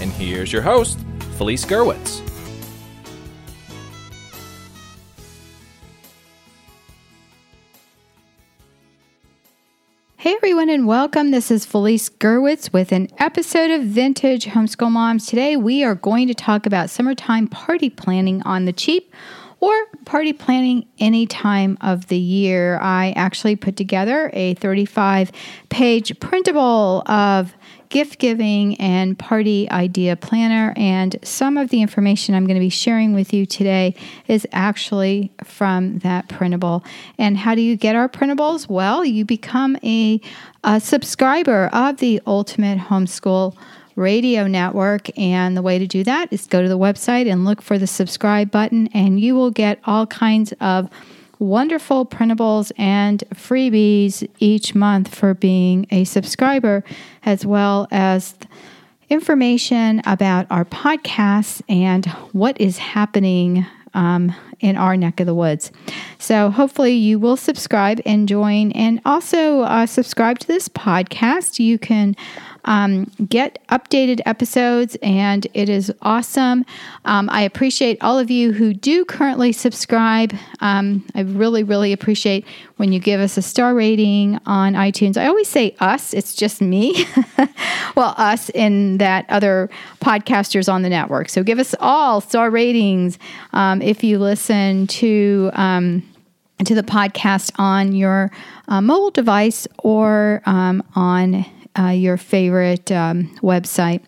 and here's your host, Felice Gerwitz. Hey everyone, and welcome. This is Felice Gerwitz with an episode of Vintage Homeschool Moms. Today we are going to talk about summertime party planning on the cheap or party planning any time of the year. I actually put together a 35 page printable of gift giving and party idea planner. And some of the information I'm going to be sharing with you today is actually from that printable. And how do you get our printables? Well, you become a, a subscriber of the Ultimate Homeschool Radio Network. And the way to do that is go to the website and look for the subscribe button, and you will get all kinds of wonderful printables and freebies each month for being a subscriber, as well as information about our podcasts and what is happening um, in our neck of the woods. So, hopefully, you will subscribe and join, and also uh, subscribe to this podcast. You can um, get updated episodes, and it is awesome. Um, I appreciate all of you who do currently subscribe. Um, I really, really appreciate when you give us a star rating on iTunes. I always say us, it's just me. well, us and that other podcasters on the network. So give us all star ratings um, if you listen to um, to the podcast on your uh, mobile device or um, on uh, your favorite um, website.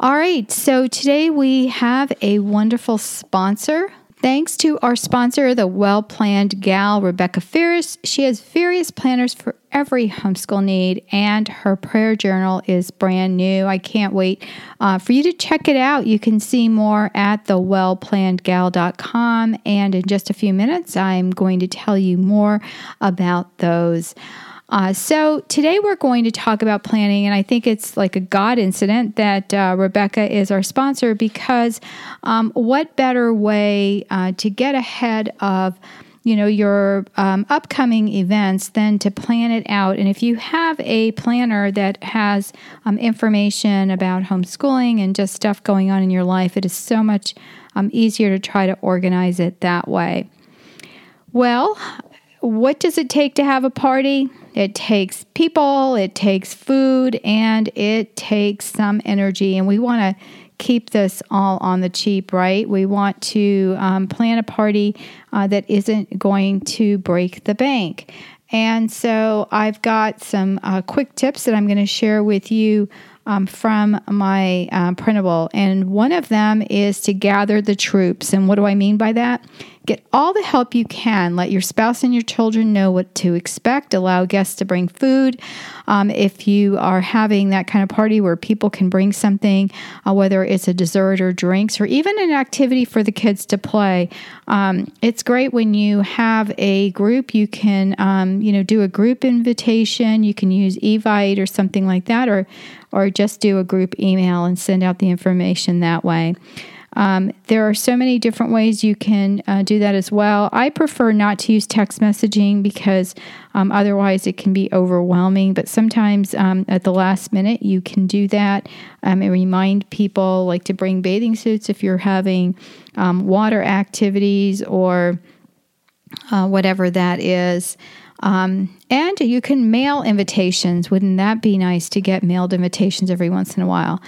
All right, so today we have a wonderful sponsor. Thanks to our sponsor, the well planned gal, Rebecca Farris. She has various planners for every homeschool need, and her prayer journal is brand new. I can't wait uh, for you to check it out. You can see more at thewellplannedgal.com, and in just a few minutes, I'm going to tell you more about those. Uh, so today we're going to talk about planning, and I think it's like a God incident that uh, Rebecca is our sponsor because um, what better way uh, to get ahead of you know your um, upcoming events than to plan it out? And if you have a planner that has um, information about homeschooling and just stuff going on in your life it is so much um, easier to try to organize it that way. Well what does it take to have a party it takes people, it takes food, and it takes some energy. And we want to keep this all on the cheap, right? We want to um, plan a party uh, that isn't going to break the bank. And so I've got some uh, quick tips that I'm going to share with you um, from my uh, printable. And one of them is to gather the troops. And what do I mean by that? Get all the help you can. Let your spouse and your children know what to expect. Allow guests to bring food. Um, if you are having that kind of party where people can bring something, uh, whether it's a dessert or drinks or even an activity for the kids to play, um, it's great when you have a group. You can, um, you know, do a group invitation. You can use Evite or something like that, or or just do a group email and send out the information that way. Um, there are so many different ways you can uh, do that as well. I prefer not to use text messaging because um, otherwise it can be overwhelming. But sometimes um, at the last minute you can do that um, and remind people like to bring bathing suits if you're having um, water activities or uh, whatever that is. Um, and you can mail invitations. Wouldn't that be nice to get mailed invitations every once in a while?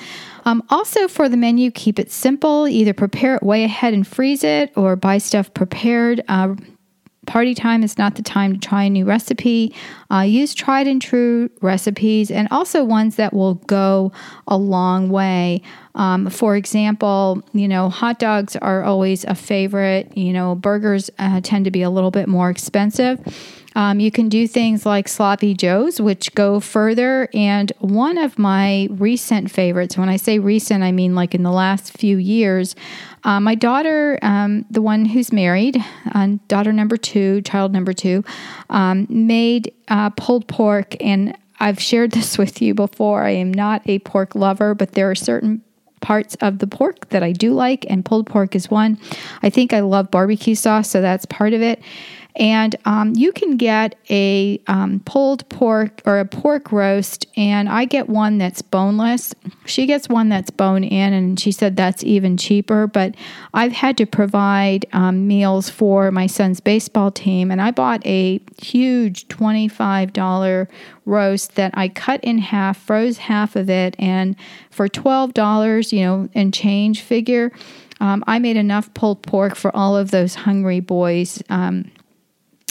Um, also, for the menu, keep it simple. Either prepare it way ahead and freeze it, or buy stuff prepared. Uh, party time is not the time to try a new recipe. Uh, use tried and true recipes and also ones that will go a long way. Um, for example, you know, hot dogs are always a favorite. You know, burgers uh, tend to be a little bit more expensive. Um, you can do things like sloppy joes, which go further. And one of my recent favorites, when I say recent, I mean like in the last few years, uh, my daughter, um, the one who's married, uh, daughter number two, child number two, um, made uh, pulled pork. And I've shared this with you before. I am not a pork lover, but there are certain parts of the pork that I do like, and pulled pork is one. I think I love barbecue sauce, so that's part of it. And um, you can get a um, pulled pork or a pork roast, and I get one that's boneless. She gets one that's bone in, and she said that's even cheaper. But I've had to provide um, meals for my son's baseball team, and I bought a huge $25 roast that I cut in half, froze half of it, and for $12, you know, and change figure. Um, I made enough pulled pork for all of those hungry boys. Um,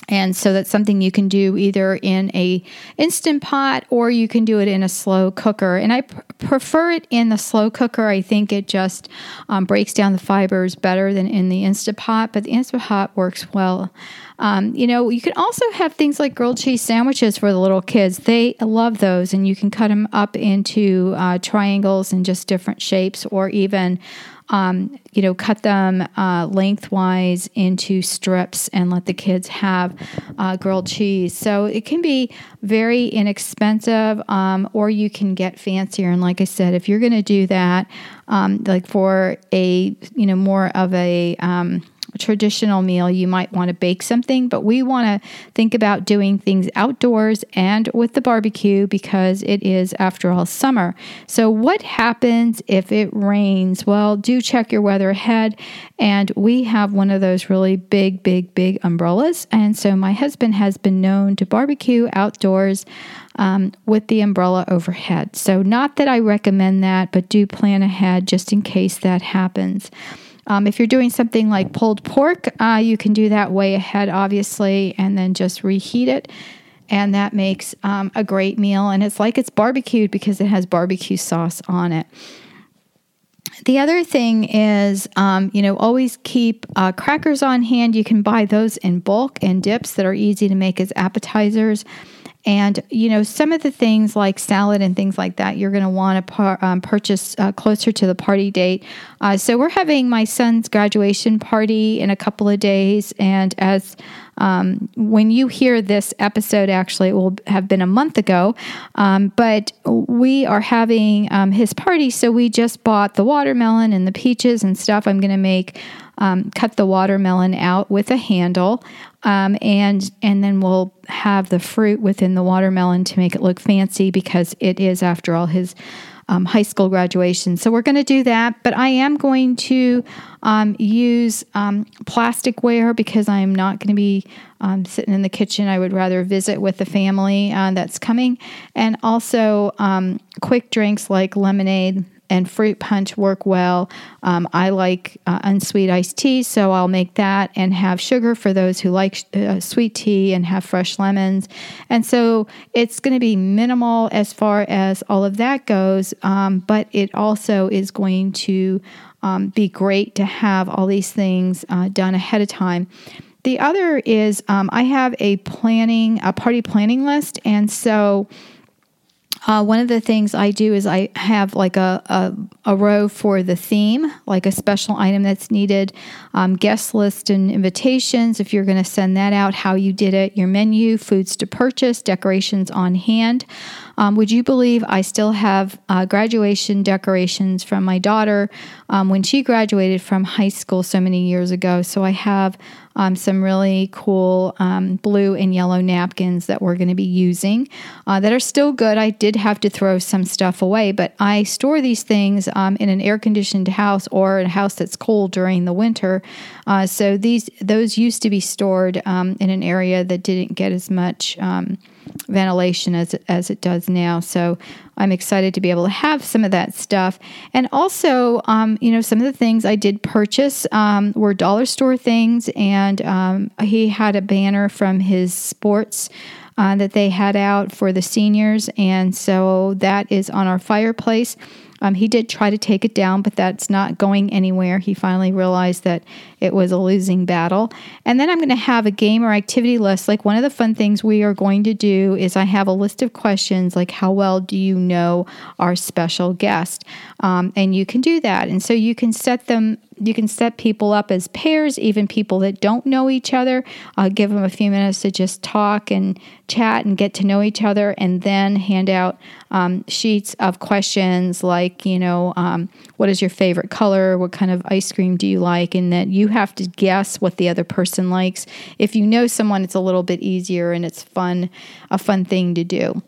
and so that's something you can do either in a instant pot or you can do it in a slow cooker. And i pr- prefer it in the slow cooker. I think it just um, breaks down the fibers better than in the instant pot but the instant pot works well. Um, you know you can also have things like grilled cheese sandwiches for the little kids. They love those and you can cut them up into uh, triangles and just different shapes or even um, you know, cut them uh, lengthwise into strips and let the kids have uh, grilled cheese. So it can be very inexpensive, um, or you can get fancier. And like I said, if you're going to do that, um, like for a, you know, more of a, um, traditional meal, you might want to bake something, but we want to think about doing things outdoors and with the barbecue because it is, after all, summer. So, what happens if it rains? Well, do check your weather ahead. And we have one of those really big, big, big umbrellas. And so, my husband has been known to barbecue outdoors. Um, with the umbrella overhead. So, not that I recommend that, but do plan ahead just in case that happens. Um, if you're doing something like pulled pork, uh, you can do that way ahead, obviously, and then just reheat it. And that makes um, a great meal. And it's like it's barbecued because it has barbecue sauce on it. The other thing is, um, you know, always keep uh, crackers on hand. You can buy those in bulk and dips that are easy to make as appetizers. And, you know, some of the things like salad and things like that, you're going to want to par- um, purchase uh, closer to the party date. Uh, so we're having my son's graduation party in a couple of days. And as um, when you hear this episode, actually, it will have been a month ago. Um, but we are having um, his party. So we just bought the watermelon and the peaches and stuff. I'm going to make um, cut the watermelon out with a handle, um, and and then we'll have the fruit within the watermelon to make it look fancy because it is, after all, his um, high school graduation. So we're going to do that, but I am going to um, use um, plasticware because I am not going to be um, sitting in the kitchen. I would rather visit with the family uh, that's coming, and also um, quick drinks like lemonade and fruit punch work well. Um, I like uh, unsweet iced tea, so I'll make that and have sugar for those who like uh, sweet tea and have fresh lemons. And so it's going to be minimal as far as all of that goes, um, but it also is going to um, be great to have all these things uh, done ahead of time. The other is um, I have a planning, a party planning list, and so uh, one of the things I do is I have like a, a, a row for the theme, like a special item that's needed, um, guest list and invitations, if you're going to send that out, how you did it, your menu, foods to purchase, decorations on hand. Um, would you believe I still have uh, graduation decorations from my daughter um, when she graduated from high school so many years ago? So I have um, some really cool um, blue and yellow napkins that we're going to be using uh, that are still good. I did have to throw some stuff away, but I store these things um, in an air conditioned house or a house that's cold during the winter. Uh, so these those used to be stored um, in an area that didn't get as much ventilation as as it does now. So I'm excited to be able to have some of that stuff. And also, um, you know, some of the things I did purchase um, were dollar store things, and um, he had a banner from his sports. Uh, that they had out for the seniors, and so that is on our fireplace. Um, he did try to take it down, but that's not going anywhere. He finally realized that it was a losing battle. And then I'm going to have a game or activity list. Like one of the fun things we are going to do is I have a list of questions like, How well do you know our special guest? Um, and you can do that. And so you can set them you can set people up as pairs, even people that don't know each other. Uh, give them a few minutes to just talk and chat and get to know each other, and then hand out um, sheets of questions like, you know, um, what is your favorite color? What kind of ice cream do you like? And that you have to guess what the other person likes. If you know someone, it's a little bit easier and it's fun, a fun thing to do.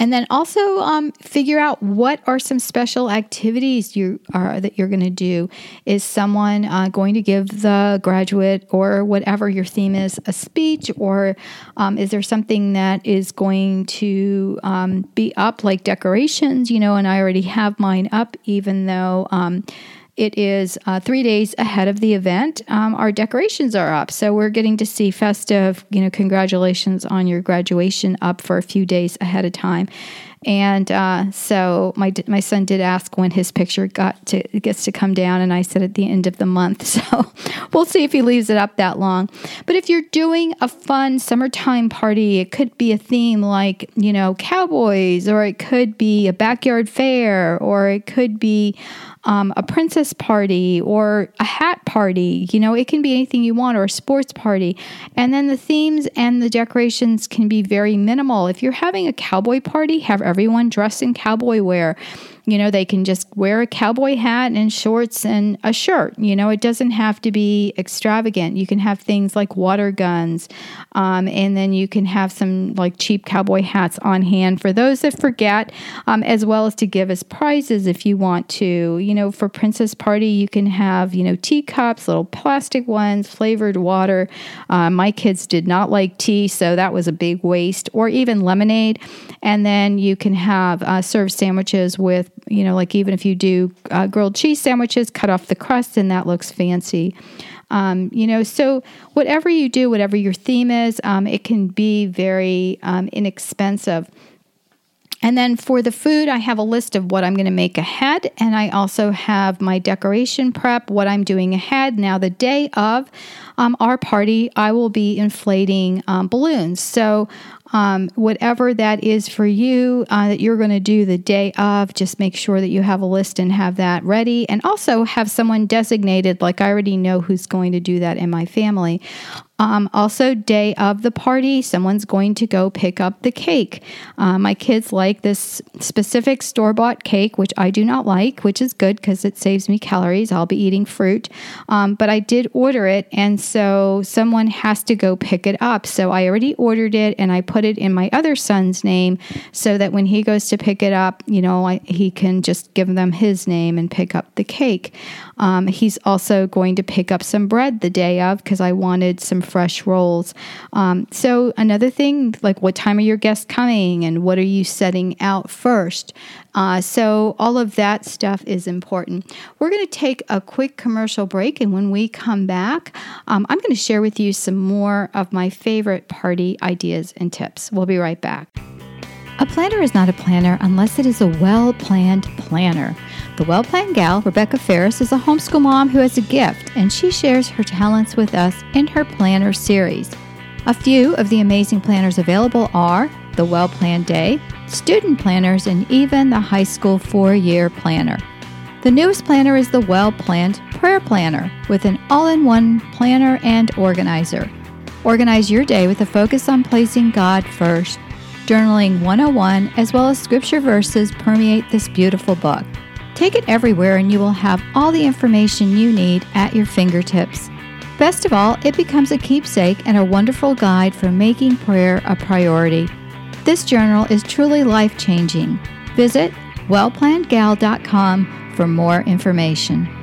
And then also um, figure out what are some special activities you are that you're going to do. Is someone uh, going to give the graduate or whatever your theme is a speech, or um, is there something that is going to um, be up like decorations? You know, and I already have mine up, even though um, it is uh, three days ahead of the event. Um, our decorations are up, so we're getting to see festive. You know, congratulations on your graduation up for a few days ahead of time. And uh, so my my son did ask when his picture got to gets to come down, and I said at the end of the month. So we'll see if he leaves it up that long. But if you're doing a fun summertime party, it could be a theme like you know cowboys, or it could be a backyard fair, or it could be um, a princess party or a hat party. You know, it can be anything you want or a sports party. And then the themes and the decorations can be very minimal. If you're having a cowboy party, have everyone dressed in cowboy wear. You know, they can just wear a cowboy hat and shorts and a shirt. You know, it doesn't have to be extravagant. You can have things like water guns, um, and then you can have some like cheap cowboy hats on hand for those that forget, um, as well as to give as prizes if you want to. You know, for Princess Party, you can have, you know, teacups, little plastic ones, flavored water. Uh, my kids did not like tea, so that was a big waste, or even lemonade. And then you can have uh, serve sandwiches with you know, like even if you do uh, grilled cheese sandwiches, cut off the crust and that looks fancy. Um, you know, so whatever you do, whatever your theme is, um, it can be very um, inexpensive. And then for the food, I have a list of what I'm going to make ahead. And I also have my decoration prep, what I'm doing ahead. Now, the day of um, our party, I will be inflating um, balloons. So um, whatever that is for you uh, that you're going to do the day of, just make sure that you have a list and have that ready. And also have someone designated, like I already know who's going to do that in my family, um, also, day of the party, someone's going to go pick up the cake. Uh, my kids like this specific store bought cake, which I do not like, which is good because it saves me calories. I'll be eating fruit. Um, but I did order it, and so someone has to go pick it up. So I already ordered it and I put it in my other son's name so that when he goes to pick it up, you know, I, he can just give them his name and pick up the cake. Um, he's also going to pick up some bread the day of because I wanted some fresh rolls. Um, so, another thing, like what time are your guests coming and what are you setting out first? Uh, so, all of that stuff is important. We're going to take a quick commercial break, and when we come back, um, I'm going to share with you some more of my favorite party ideas and tips. We'll be right back. A planner is not a planner unless it is a well planned planner. The well planned gal, Rebecca Farris, is a homeschool mom who has a gift, and she shares her talents with us in her planner series. A few of the amazing planners available are the Well Planned Day, Student Planners, and even the High School Four Year Planner. The newest planner is the Well Planned Prayer Planner with an all in one planner and organizer. Organize your day with a focus on placing God first. Journaling 101 as well as scripture verses permeate this beautiful book. Take it everywhere and you will have all the information you need at your fingertips. Best of all, it becomes a keepsake and a wonderful guide for making prayer a priority. This journal is truly life changing. Visit wellplannedgal.com for more information.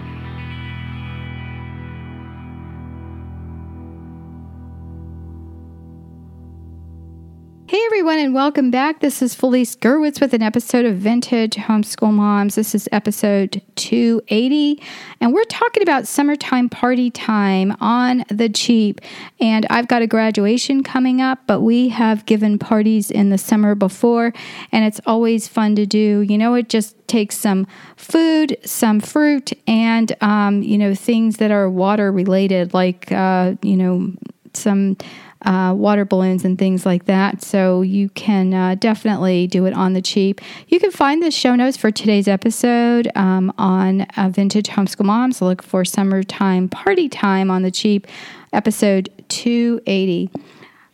Everyone, and welcome back. This is Felice Gerwitz with an episode of Vintage Homeschool Moms. This is episode 280, and we're talking about summertime party time on the cheap. And I've got a graduation coming up, but we have given parties in the summer before, and it's always fun to do. You know, it just takes some food, some fruit, and, um, you know, things that are water related, like, uh, you know, some uh, water balloons and things like that. So you can uh, definitely do it on the cheap. You can find the show notes for today's episode um, on uh, Vintage Homeschool Moms. Look for Summertime Party Time on the cheap, episode 280.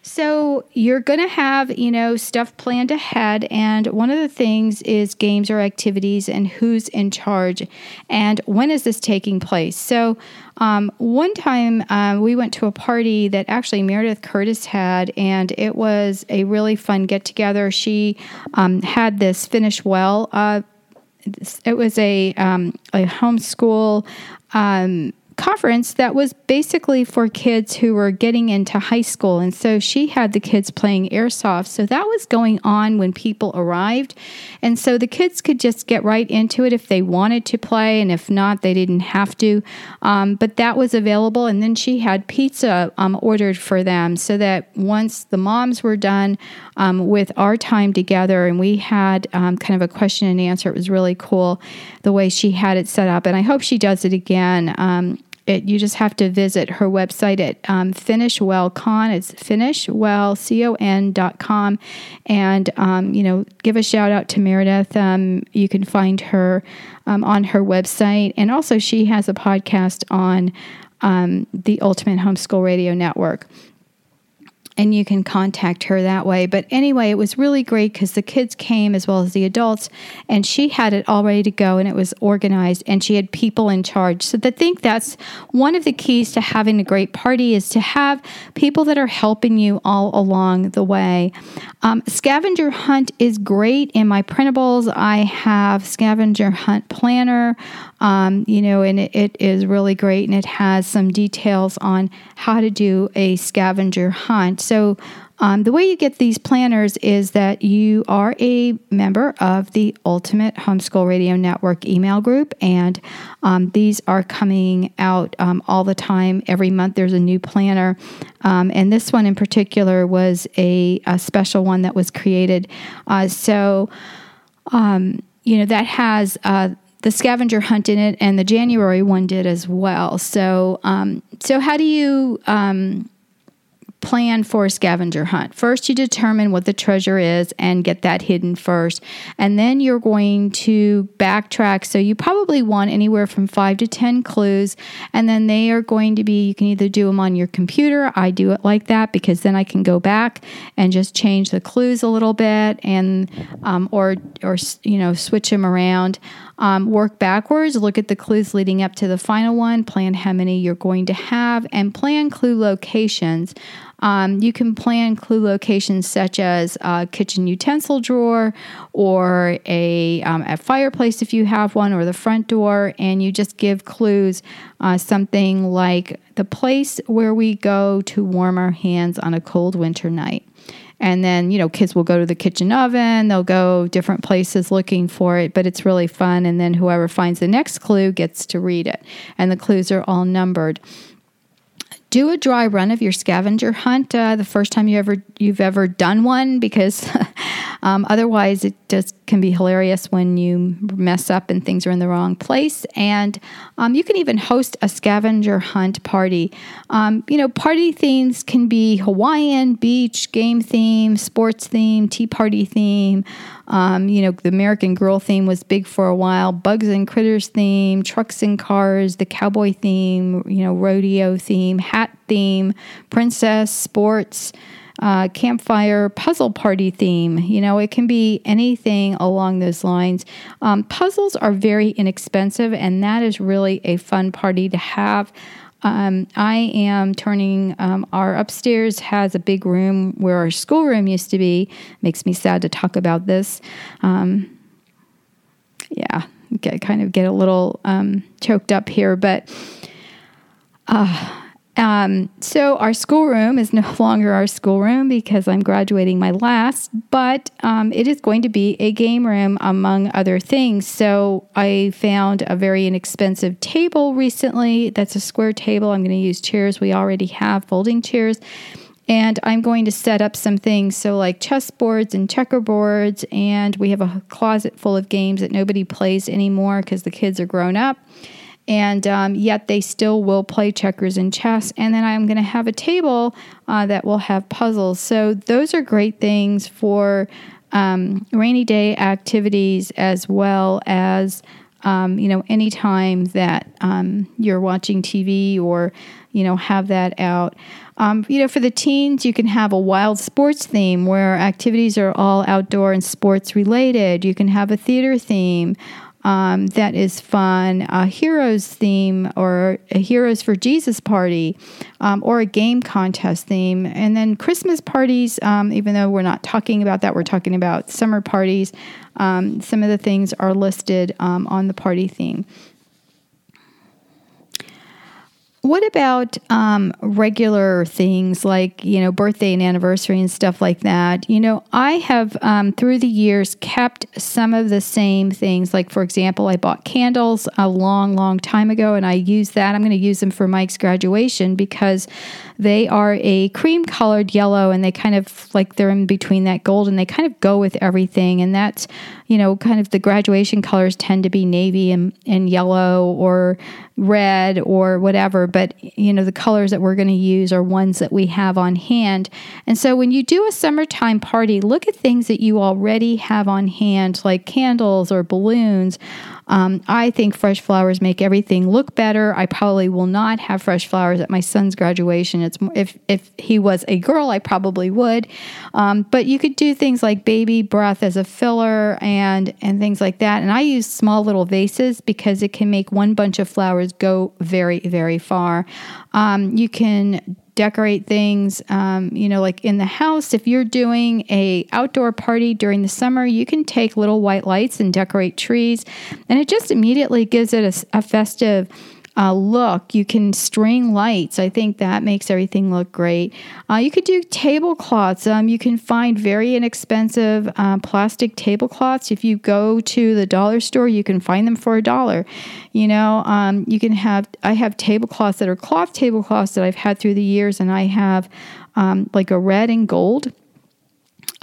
So you're going to have, you know, stuff planned ahead and one of the things is games or activities and who's in charge and when is this taking place. So um, one time um, we went to a party that actually Meredith Curtis had and it was a really fun get together. She um, had this finish well. Uh, it was a, um, a homeschool um, conference that was basically for kids who were getting into high school. And so she had the kids playing airsoft. So that was going on when people arrived. And so the kids could just get right into it if they wanted to play. And if not, they didn't have to. Um, but that was available. And then she had pizza um, ordered for them so that once the moms were done um, with our time together and we had um, kind of a question and answer, it was really cool the way she had it set up. And I hope she does it again. Um, it, you just have to visit her website at um, finishwellcon. It's finishwellcon.com. And, um, you know, give a shout out to Meredith. Um, you can find her um, on her website. And also, she has a podcast on um, the Ultimate Homeschool Radio Network and you can contact her that way. But anyway, it was really great because the kids came as well as the adults, and she had it all ready to go and it was organized, and she had people in charge. So I think that's one of the keys to having a great party is to have people that are helping you all along the way. Um, scavenger hunt is great in my printables. I have scavenger hunt planner. Um, you know, and it, it is really great and it has some details on how to do a scavenger hunt. So, um, the way you get these planners is that you are a member of the Ultimate Homeschool Radio Network email group, and um, these are coming out um, all the time. Every month there's a new planner, um, and this one in particular was a, a special one that was created. Uh, so, um, you know, that has uh, the scavenger hunt in it, and the January one did as well. So, um, so how do you plan for a scavenger hunt. First, you determine what the treasure is and get that hidden first. And then you're going to backtrack. So, you probably want anywhere from five to 10 clues. And then they are going to be, you can either do them on your computer. I do it like that because then I can go back and just change the clues a little bit and, um, or, or, you know, switch them around. Um, work backwards, look at the clues leading up to the final one, plan how many you're going to have, and plan clue locations. Um, you can plan clue locations such as a kitchen utensil drawer or a, um, a fireplace if you have one, or the front door, and you just give clues uh, something like the place where we go to warm our hands on a cold winter night. And then, you know, kids will go to the kitchen oven, they'll go different places looking for it, but it's really fun. And then whoever finds the next clue gets to read it. And the clues are all numbered do a dry run of your scavenger hunt uh, the first time you ever you've ever done one because um, otherwise it just can be hilarious when you mess up and things are in the wrong place. And um, you can even host a scavenger hunt party. Um, you know party themes can be hawaiian beach game theme sports theme tea party theme um, you know, the American Girl theme was big for a while. Bugs and Critters theme, trucks and cars, the cowboy theme, you know, rodeo theme, hat theme, princess, sports, uh, campfire, puzzle party theme. You know, it can be anything along those lines. Um, puzzles are very inexpensive, and that is really a fun party to have. Um, I am turning um, our upstairs has a big room where our schoolroom used to be. Makes me sad to talk about this. Um, yeah, get kind of get a little um, choked up here, but uh, Um, so our schoolroom is no longer our schoolroom because I'm graduating my last, but um, it is going to be a game room among other things. So I found a very inexpensive table recently. That's a square table. I'm going to use chairs. We already have folding chairs. And I'm going to set up some things, so like chessboards and checkerboards, and we have a closet full of games that nobody plays anymore because the kids are grown up and um, yet they still will play checkers and chess. And then I'm going to have a table uh, that will have puzzles. So those are great things for um, rainy day activities as well as. Um, you know, anytime that um, you're watching TV or, you know, have that out. Um, you know, for the teens, you can have a wild sports theme where activities are all outdoor and sports related. You can have a theater theme um, that is fun, a heroes theme or a Heroes for Jesus party, um, or a game contest theme. And then Christmas parties, um, even though we're not talking about that, we're talking about summer parties. Um, some of the things are listed um, on the party theme. What about um, regular things like, you know, birthday and anniversary and stuff like that? You know, I have um, through the years kept some of the same things. Like, for example, I bought candles a long, long time ago and I use that. I'm going to use them for Mike's graduation because they are a cream colored yellow and they kind of like they're in between that gold and they kind of go with everything. And that's, you know, kind of the graduation colors tend to be navy and, and yellow or red or whatever. But, you know, the colors that we're going to use are ones that we have on hand. And so when you do a summertime party, look at things that you already have on hand, like candles or balloons um, I think fresh flowers make everything look better. I probably will not have fresh flowers at my son's graduation. It's if if he was a girl, I probably would. Um, but you could do things like baby breath as a filler and and things like that. And I use small little vases because it can make one bunch of flowers go very very far. Um, you can decorate things um, you know like in the house. If you're doing a outdoor party during the summer you can take little white lights and decorate trees. And it just immediately gives it a, a festive uh, look. You can string lights. I think that makes everything look great. Uh, you could do tablecloths. Um, you can find very inexpensive um, plastic tablecloths. If you go to the dollar store, you can find them for a dollar. You know, um, you can have, I have tablecloths that are cloth tablecloths that I've had through the years, and I have um, like a red and gold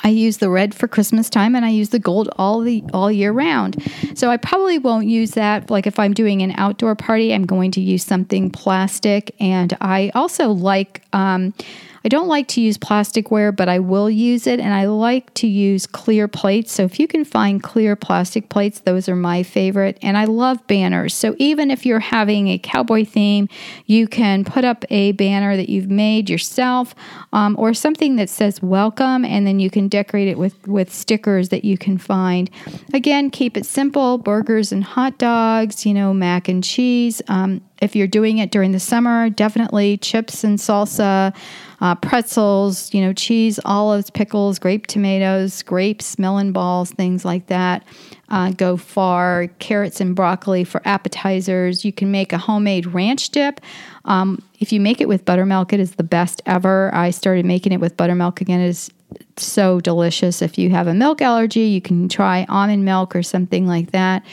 I use the red for Christmas time and I use the gold all the all year round. So I probably won't use that like if I'm doing an outdoor party, I'm going to use something plastic and I also like um, I don't like to use plasticware, but I will use it, and I like to use clear plates. So if you can find clear plastic plates, those are my favorite. And I love banners. So even if you're having a cowboy theme, you can put up a banner that you've made yourself um, or something that says welcome, and then you can decorate it with, with stickers that you can find. Again, keep it simple burgers and hot dogs, you know, mac and cheese. Um, if you're doing it during the summer, definitely chips and salsa, uh, pretzels, you know, cheese, olives, pickles, grape tomatoes, grapes, melon balls, things like that. Uh, go far. Carrots and broccoli for appetizers. You can make a homemade ranch dip. Um, if you make it with buttermilk, it is the best ever. I started making it with buttermilk again. It is so delicious. If you have a milk allergy, you can try almond milk or something like that.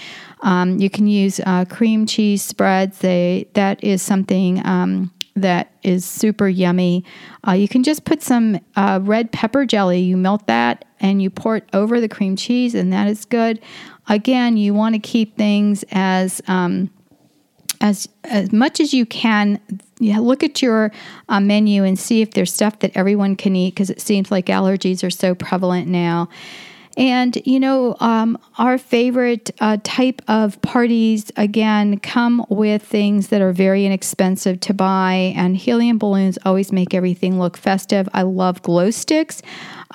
Um, you can use uh, cream cheese spreads. They that is something um, that is super yummy. Uh, you can just put some uh, red pepper jelly. You melt that and you pour it over the cream cheese, and that is good. Again, you want to keep things as um, as as much as you can. You look at your uh, menu and see if there's stuff that everyone can eat because it seems like allergies are so prevalent now. And, you know, um, our favorite uh, type of parties, again, come with things that are very inexpensive to buy. And helium balloons always make everything look festive. I love glow sticks.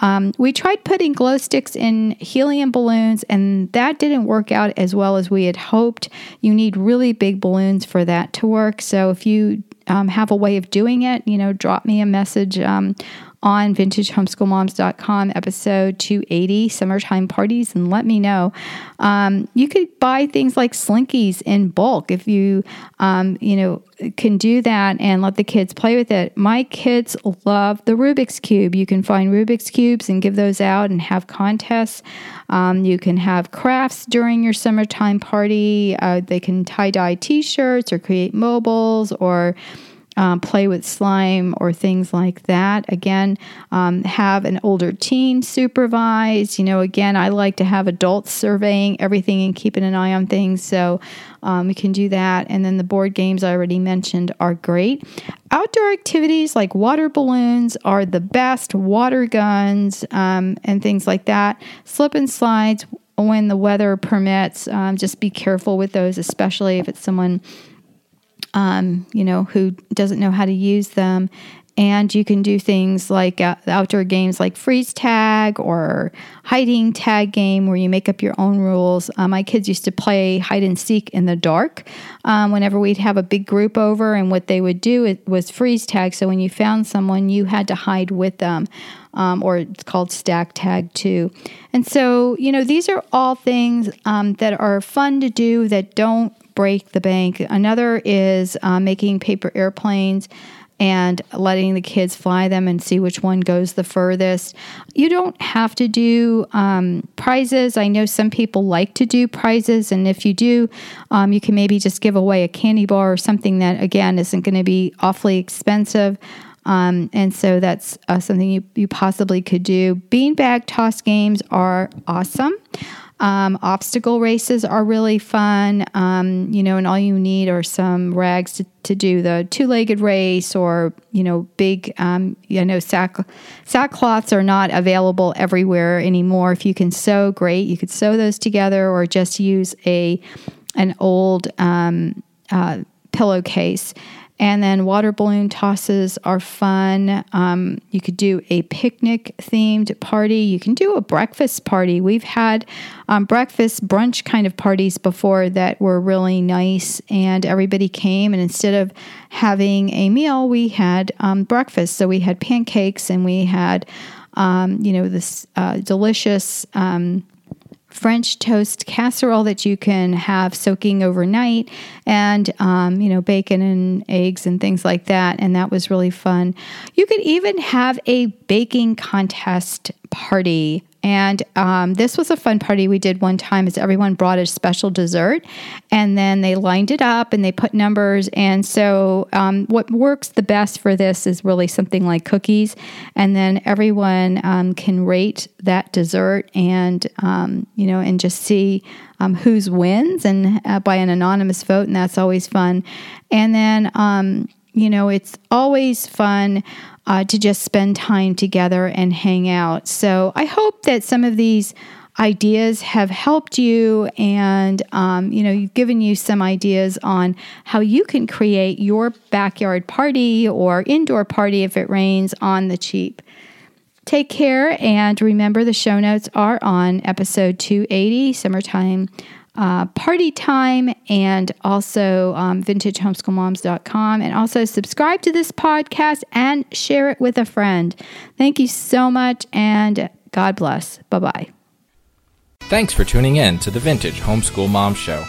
Um, we tried putting glow sticks in helium balloons, and that didn't work out as well as we had hoped. You need really big balloons for that to work. So if you um, have a way of doing it, you know, drop me a message um, on vintagehomeschoolmoms.com, episode 280, summertime parties, and let me know. Um, you could buy things like slinkies in bulk if you, um, you know, can do that and let the kids play with it. My kids love the Rubik's Cube. You can find Rubik's Cubes and give those out and have contests. Um, you can have crafts during your summertime party. Uh, they can tie dye t shirts or create mobiles or um, play with slime or things like that. Again, um, have an older teen supervise. You know, again, I like to have adults surveying everything and keeping an eye on things. So um, we can do that. And then the board games I already mentioned are great. Outdoor activities like water balloons are the best, water guns, um, and things like that. Slip and slides when the weather permits. Um, just be careful with those, especially if it's someone um, you know, who doesn't know how to use them. And you can do things like uh, outdoor games like freeze tag or hiding tag game where you make up your own rules. Uh, my kids used to play hide and seek in the dark um, whenever we'd have a big group over, and what they would do was freeze tag. So when you found someone, you had to hide with them. Um, or it's called stack tag too. And so, you know, these are all things um, that are fun to do that don't break the bank. Another is uh, making paper airplanes and letting the kids fly them and see which one goes the furthest. You don't have to do um, prizes. I know some people like to do prizes, and if you do, um, you can maybe just give away a candy bar or something that, again, isn't going to be awfully expensive. Um, and so that's uh, something you, you possibly could do. Beanbag toss games are awesome. Um, obstacle races are really fun, um, you know, and all you need are some rags to, to do the two legged race or, you know, big, um, you know, sack, sackcloths are not available everywhere anymore. If you can sew, great. You could sew those together or just use a an old um, uh, pillowcase and then water balloon tosses are fun. Um, you could do a picnic themed party. You can do a breakfast party. We've had um, breakfast brunch kind of parties before that were really nice, and everybody came. And instead of having a meal, we had um, breakfast. So we had pancakes and we had, um, you know, this uh, delicious um, French toast casserole that you can have soaking overnight, and um, you know bacon and eggs and things like that. And that was really fun. You could even have a baking contest party and um, this was a fun party we did one time is everyone brought a special dessert and then they lined it up and they put numbers. And so um, what works the best for this is really something like cookies. And then everyone um, can rate that dessert and, um, you know, and just see um, whose wins and uh, by an anonymous vote. And that's always fun. And then, um, you know, it's always fun uh, to just spend time together and hang out. So I hope that some of these ideas have helped you and um, you know given you some ideas on how you can create your backyard party or indoor party if it rains on the cheap take care and remember the show notes are on episode 280 summertime uh, party time and also um, vintagehomeschoolmoms.com. And also subscribe to this podcast and share it with a friend. Thank you so much and God bless. Bye bye. Thanks for tuning in to the Vintage Homeschool Mom Show.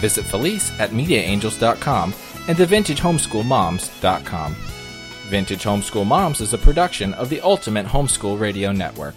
Visit Felice at MediaAngels.com and thevintagehomeschoolmoms.com. Vintage Homeschool Moms is a production of the Ultimate Homeschool Radio Network.